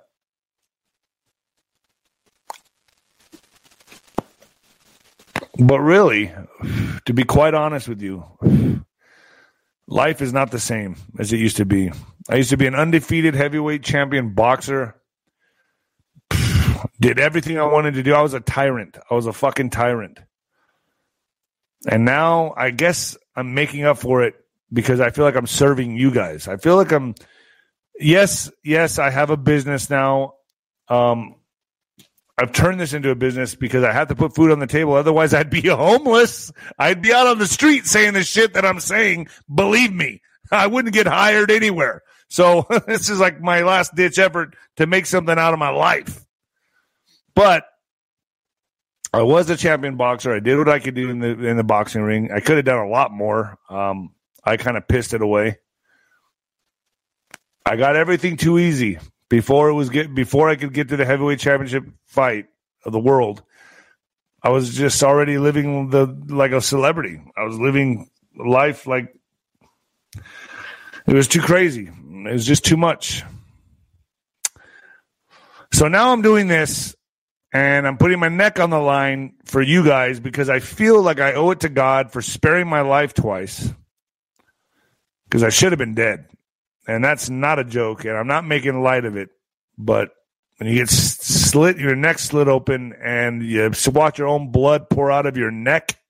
But really, to be quite honest with you, life is not the same as it used to be. I used to be an undefeated heavyweight champion boxer. Did everything I wanted to do. I was a tyrant. I was a fucking tyrant. And now I guess I'm making up for it because I feel like I'm serving you guys. I feel like I'm yes, yes, I have a business now. Um I've turned this into a business because I have to put food on the table. Otherwise, I'd be homeless. I'd be out on the street saying the shit that I'm saying. Believe me, I wouldn't get hired anywhere. So this is like my last ditch effort to make something out of my life. But I was a champion boxer. I did what I could do in the in the boxing ring. I could have done a lot more. Um, I kind of pissed it away. I got everything too easy before it was get before I could get to the heavyweight championship fight of the world. I was just already living the like a celebrity. I was living life like it was too crazy. It was just too much. So now I'm doing this and I'm putting my neck on the line for you guys because I feel like I owe it to God for sparing my life twice because I should have been dead. And that's not a joke, and I'm not making light of it. But when you get slit, your neck slit open, and you watch your own blood pour out of your neck,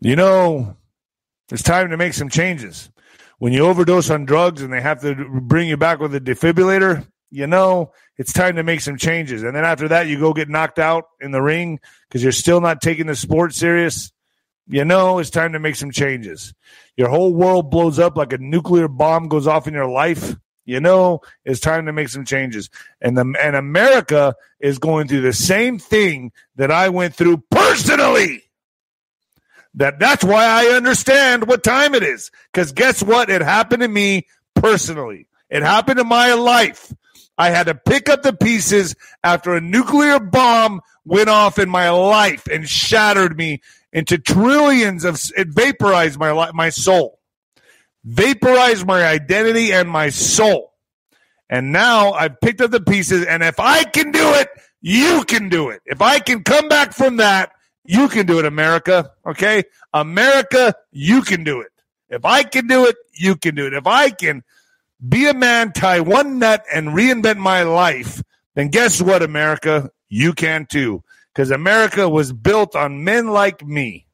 you know it's time to make some changes. When you overdose on drugs and they have to bring you back with a defibrillator, you know it's time to make some changes. And then after that, you go get knocked out in the ring because you're still not taking the sport serious. You know it's time to make some changes your whole world blows up like a nuclear bomb goes off in your life, you know it's time to make some changes. And the and America is going through the same thing that I went through personally. That that's why I understand what time it is. Because guess what? It happened to me personally. It happened in my life. I had to pick up the pieces after a nuclear bomb went off in my life and shattered me into trillions of it vaporized my my soul, vaporized my identity and my soul. And now I've picked up the pieces, and if I can do it, you can do it. If I can come back from that you can do it, America. Okay? America, you can do it. If I can do it, you can do it. If I can be a man, tie one nut, and reinvent my life, then guess what, America? You can too. Because America was built on men like me.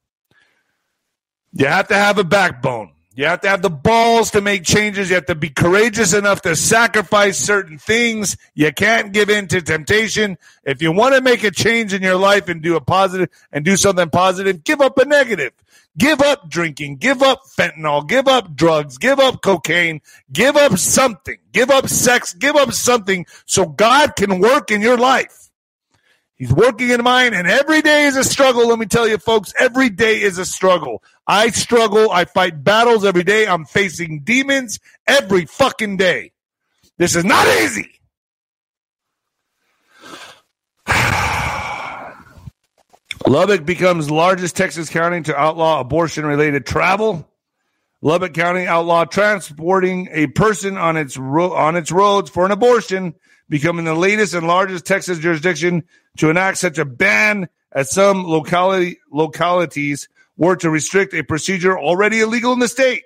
You have to have a backbone. You have to have the balls to make changes. You have to be courageous enough to sacrifice certain things. You can't give in to temptation. If you want to make a change in your life and do a positive and do something positive, give up a negative. Give up drinking. Give up fentanyl. Give up drugs. Give up cocaine. Give up something. Give up sex. Give up something so God can work in your life. He's working in mine, and every day is a struggle. Let me tell you, folks, every day is a struggle. I struggle. I fight battles every day. I'm facing demons every fucking day. This is not easy. Lubbock becomes largest Texas county to outlaw abortion related travel. Lubbock County outlawed transporting a person on its ro- on its roads for an abortion, becoming the latest and largest Texas jurisdiction to enact such a ban as some locality localities were to restrict a procedure already illegal in the state.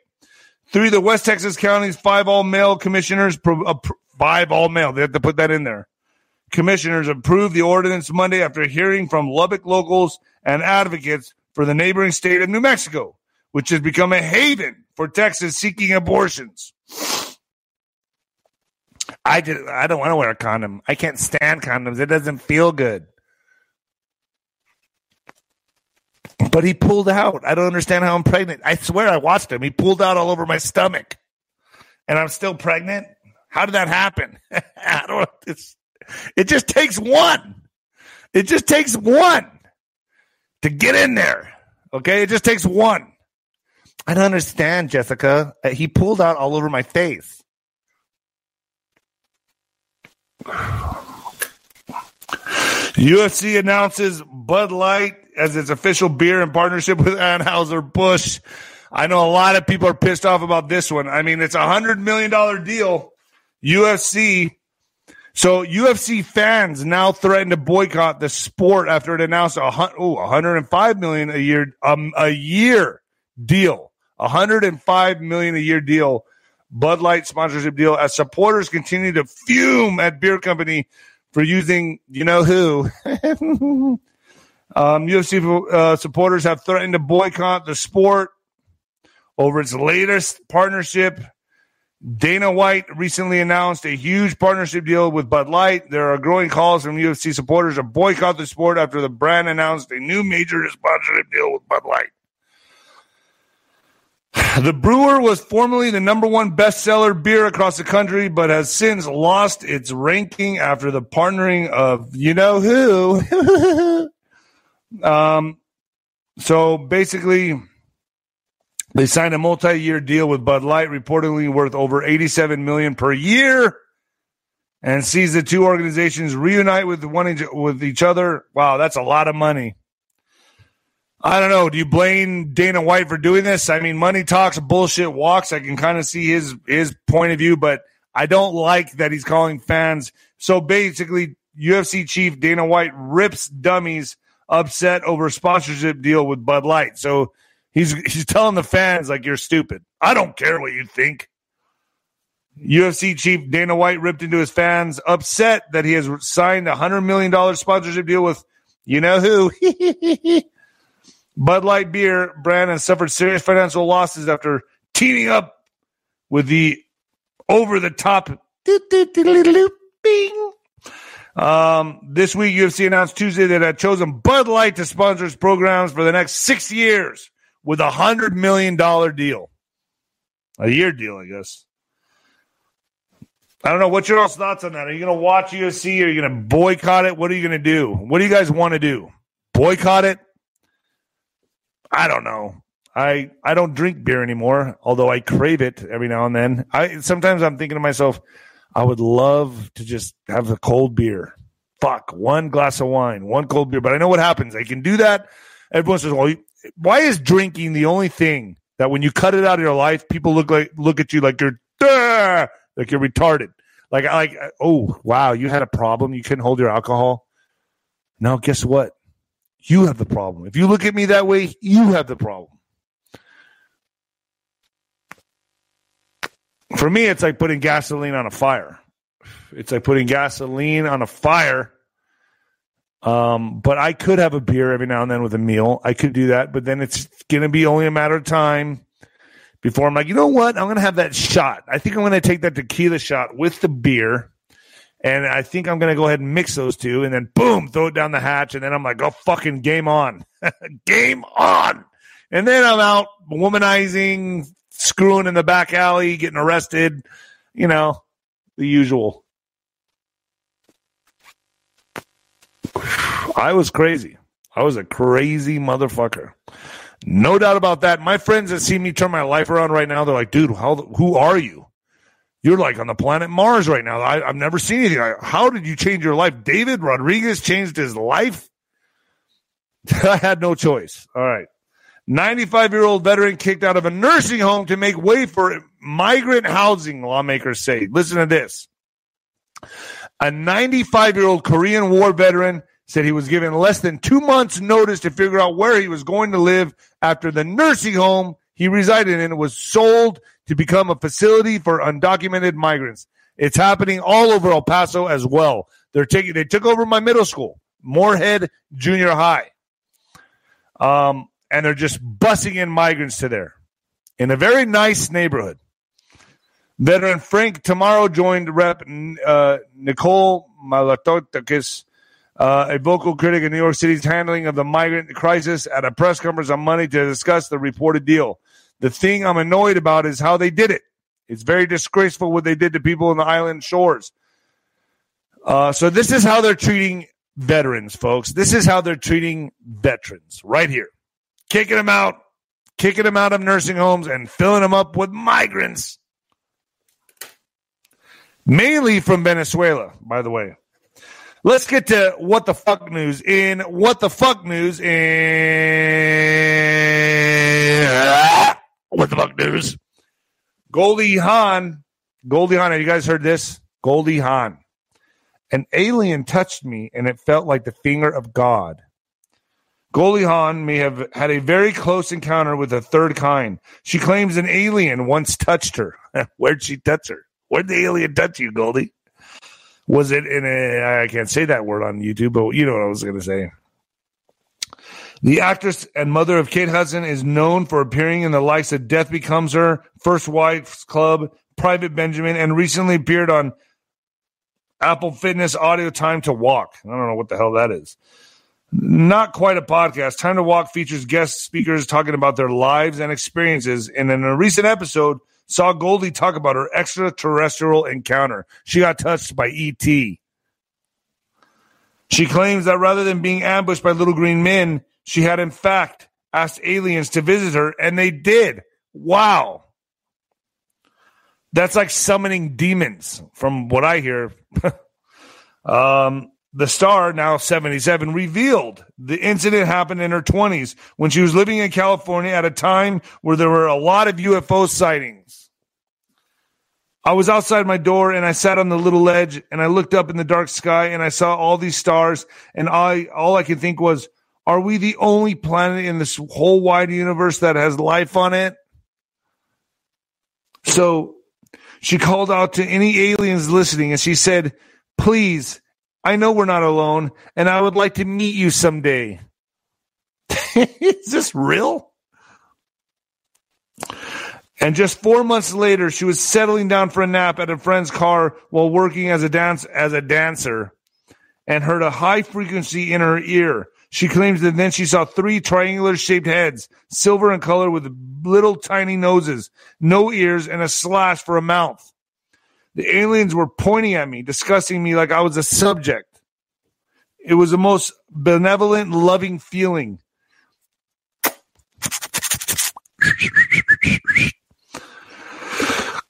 Three of the West Texas counties, five all male commissioners, uh, five all male. They have to put that in there. Commissioners approved the ordinance Monday after hearing from Lubbock locals and advocates for the neighboring state of New Mexico, which has become a haven for Texas seeking abortions. I just I don't want to wear a condom. I can't stand condoms. It doesn't feel good. But he pulled out. I don't understand how I'm pregnant. I swear I watched him. He pulled out all over my stomach. And I'm still pregnant? How did that happen? I don't it's, it just takes one. It just takes one to get in there. Okay? It just takes one. I don't understand, Jessica. Uh, he pulled out all over my face. UFC announces Bud Light as its official beer in partnership with Anheuser-Busch. I know a lot of people are pissed off about this one. I mean, it's a hundred million dollar deal. UFC. So UFC fans now threaten to boycott the sport after it announced a oh, 105 million a year um, a year deal 105 million a year deal, Bud Light sponsorship deal, as supporters continue to fume at beer company for using you know who. um, UFC uh, supporters have threatened to boycott the sport over its latest partnership. Dana White recently announced a huge partnership deal with Bud Light. There are growing calls from UFC supporters to boycott the sport after the brand announced a new major sponsorship deal with Bud Light. The brewer was formerly the number one bestseller beer across the country, but has since lost its ranking after the partnering of you know who. um, so basically, they signed a multi-year deal with Bud Light, reportedly worth over 87 million per year, and sees the two organizations reunite with one with each other. Wow, that's a lot of money. I don't know. Do you blame Dana White for doing this? I mean, money talks, bullshit walks. I can kind of see his his point of view, but I don't like that he's calling fans. So basically, UFC chief Dana White rips dummies upset over a sponsorship deal with Bud Light. So he's he's telling the fans like you're stupid. I don't care what you think. UFC chief Dana White ripped into his fans, upset that he has signed a hundred million dollar sponsorship deal with you know who. Bud Light beer brand has suffered serious financial losses after teaming up with the over the top. Um, this week, UFC announced Tuesday that it had chosen Bud Light to sponsor its programs for the next six years with a hundred million dollar deal, a year deal, I guess. I don't know. What's your thoughts on that? Are you going to watch UFC? Are you going to boycott it? What are you going to do? What do you guys want to do? Boycott it? I don't know. I I don't drink beer anymore, although I crave it every now and then. I sometimes I'm thinking to myself, I would love to just have a cold beer. Fuck, one glass of wine, one cold beer. But I know what happens. I can do that. Everyone says, "Well, why is drinking the only thing that when you cut it out of your life, people look like look at you like you're like you're retarded? Like like oh wow, you had a problem. You couldn't hold your alcohol. No, guess what? You have the problem. If you look at me that way, you have the problem. For me, it's like putting gasoline on a fire. It's like putting gasoline on a fire. Um, but I could have a beer every now and then with a meal. I could do that, but then it's going to be only a matter of time before I'm like, you know what? I'm going to have that shot. I think I'm going to take that tequila shot with the beer. And I think I'm going to go ahead and mix those two and then boom, throw it down the hatch. And then I'm like, oh, fucking game on. game on. And then I'm out womanizing, screwing in the back alley, getting arrested, you know, the usual. I was crazy. I was a crazy motherfucker. No doubt about that. My friends that see me turn my life around right now, they're like, dude, how, who are you? You're like on the planet Mars right now. I, have never seen anything. How did you change your life? David Rodriguez changed his life. I had no choice. All right. 95 year old veteran kicked out of a nursing home to make way for migrant housing, lawmakers say. Listen to this. A 95 year old Korean War veteran said he was given less than two months' notice to figure out where he was going to live after the nursing home he resided in was sold to become a facility for undocumented migrants. It's happening all over El Paso as well. They're taking they took over my middle school, Moorhead Junior High. Um, and they're just bussing in migrants to there in a very nice neighborhood. Veteran Frank Tamburello joined Rep uh, Nicole Malliotakis, uh, a vocal critic in New York City's handling of the migrant crisis, at a press conference on Monday to discuss the reported deal. The thing I'm annoyed about is how they did it. It's very disgraceful what they did to people in the island shores. Uh, so this is how they're treating veterans, folks. This is how they're treating veterans right here kicking them out, kicking them out of nursing homes, and filling them up with migrants. Mainly from Venezuela, by the way. Let's get to what the fuck news in what the fuck news in what the fuck news. Goldie Hawn, Goldie Hawn, have you guys heard this? Goldie Hawn. An alien touched me and it felt like the finger of God. Goldie Hawn may have had a very close encounter with a third kind. She claims an alien once touched her. Where'd she touch her? Where'd the alien touch you, Goldie? Was it in a, I can't say that word on YouTube, but you know what I was going to say. The actress and mother of Kate Hudson is known for appearing in the likes of Death Becomes Her, First Wife's Club, Private Benjamin, and recently appeared on Apple Fitness Audio Time to Walk. I don't know what the hell that is. Not quite a podcast. Time to Walk features guest speakers talking about their lives and experiences. And in a recent episode, saw Goldie talk about her extraterrestrial encounter. She got touched by E.T. She claims that rather than being ambushed by little green men, she had in fact asked aliens to visit her, and they did. Wow. That's like summoning demons, from what I hear. um, the star, now 77, revealed the incident happened in her 20s when she was living in California at a time where there were a lot of UFO sightings. I was outside my door and I sat on the little ledge and I looked up in the dark sky and I saw all these stars and I all I could think was, are we the only planet in this whole wide universe that has life on it? So she called out to any aliens listening and she said, please I know we're not alone, and I would like to meet you someday. Is this real? And just four months later, she was settling down for a nap at a friend's car while working as a dance as a dancer, and heard a high frequency in her ear. She claims that then she saw three triangular shaped heads, silver in color with little tiny noses, no ears, and a slash for a mouth. The aliens were pointing at me, discussing me like I was a subject. It was the most benevolent, loving feeling.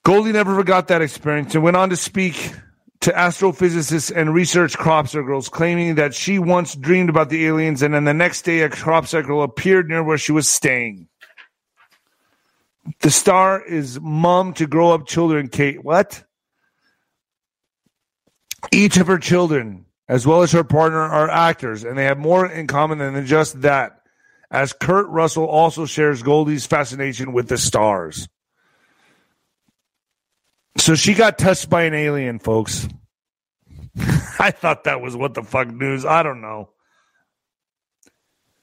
Goldie never forgot that experience and went on to speak to astrophysicists and research crop circles, claiming that she once dreamed about the aliens and then the next day a crop circle appeared near where she was staying. The star is mom to grow up children, Kate. What? Each of her children as well as her partner, are actors, and they have more in common than just that. As Kurt Russell also shares Goldie's fascination with the stars. So she got touched by an alien, folks. I thought that was what the fuck news. I don't know.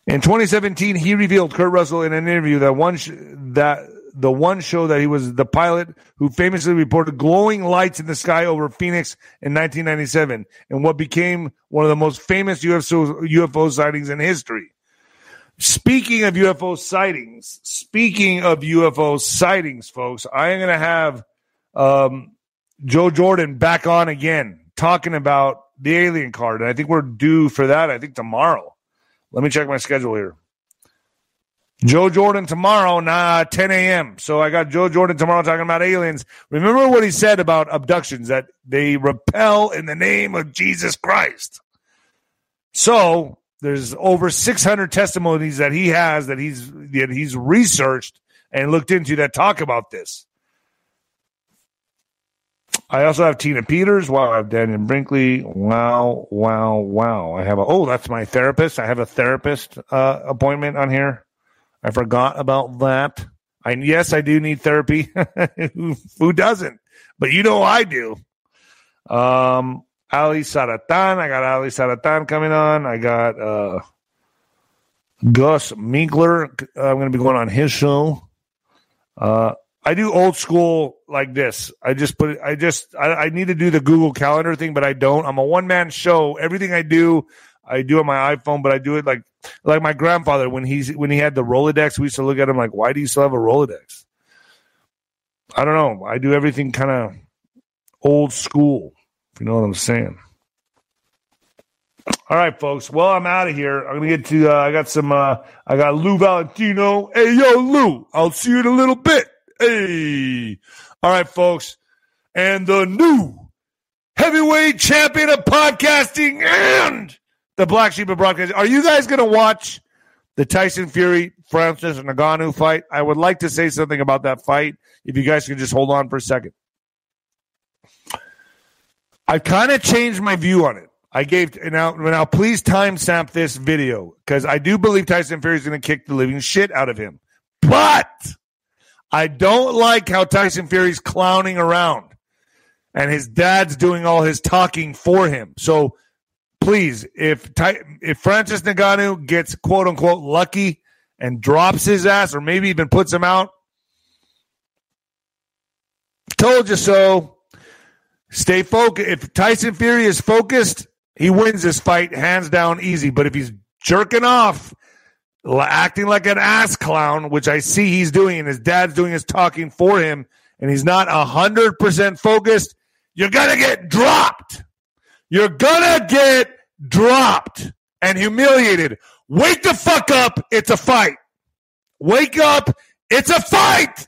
In 2017, he revealed Kurt Russell in an interview that one sh- that the one show that he was the pilot who famously reported glowing lights in the sky over Phoenix in 1997 and what became one of the most famous UFO, UFO sightings in history. Speaking of UFO sightings, speaking of UFO sightings, folks, I am going to have um, Joe Jordan back on again talking about the alien card. And I think we're due for that, I think tomorrow. Let me check my schedule here. Joe Jordan tomorrow, nah, 10 a.m. So I got Joe Jordan tomorrow talking about aliens. Remember what he said about abductions that they repel in the name of Jesus Christ. So there's over 600 testimonies that he has that he's that he's researched and looked into that talk about this. I also have Tina Peters. Wow, I have Dannion Brinkley. Wow, wow, wow. I have a oh, that's my therapist. I have a therapist uh, appointment on here. I forgot about that. I yes, I do need therapy. who, who doesn't? But you know I do. Um, Ali Saratan. I got Ali Saratan coming on. I got uh, Gus Minkler. I'm going to be going on his show. Uh, I do old school like this. I just put. I just. I, I need to do the Google Calendar thing, but I don't. I'm a one man show. Everything I do, I do on my iPhone, but I do it like like my grandfather when he's when he had the Rolodex. We used to look at him like, why do you still have a Rolodex? I don't know. I do everything kind of old school. If you know what I'm saying. All right, folks. Well, I'm out of here. I'm gonna get to. Uh, I got some. Uh, I got Lou Valentino. Hey, yo, Lou. I'll see you in a little bit. Hey. All right, folks. And the new heavyweight champion of podcasting and the Black Sheep of Broadcasting. Are you guys going to watch the Tyson Fury Francis Ngannou fight? I would like to say something about that fight. If you guys can just hold on for a second. I've kind of changed my view on it. I gave now now please timestamp this video because I do believe Tyson Fury is going to kick the living shit out of him. But I don't like how Tyson Fury's clowning around and his dad's doing all his talking for him. So please, if if Francis Ngannou gets quote unquote lucky and drops his ass, or maybe even puts him out, told you so. Stay focused. If Tyson Fury is focused, he wins this fight hands down easy. But if he's jerking off, acting like an ass clown, which I see he's doing, and his dad's doing his talking for him, and he's not hundred percent focused, you're gonna get dropped. You're gonna get dropped and humiliated. Wake the fuck up. It's a fight. Wake up. It's a fight.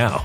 now.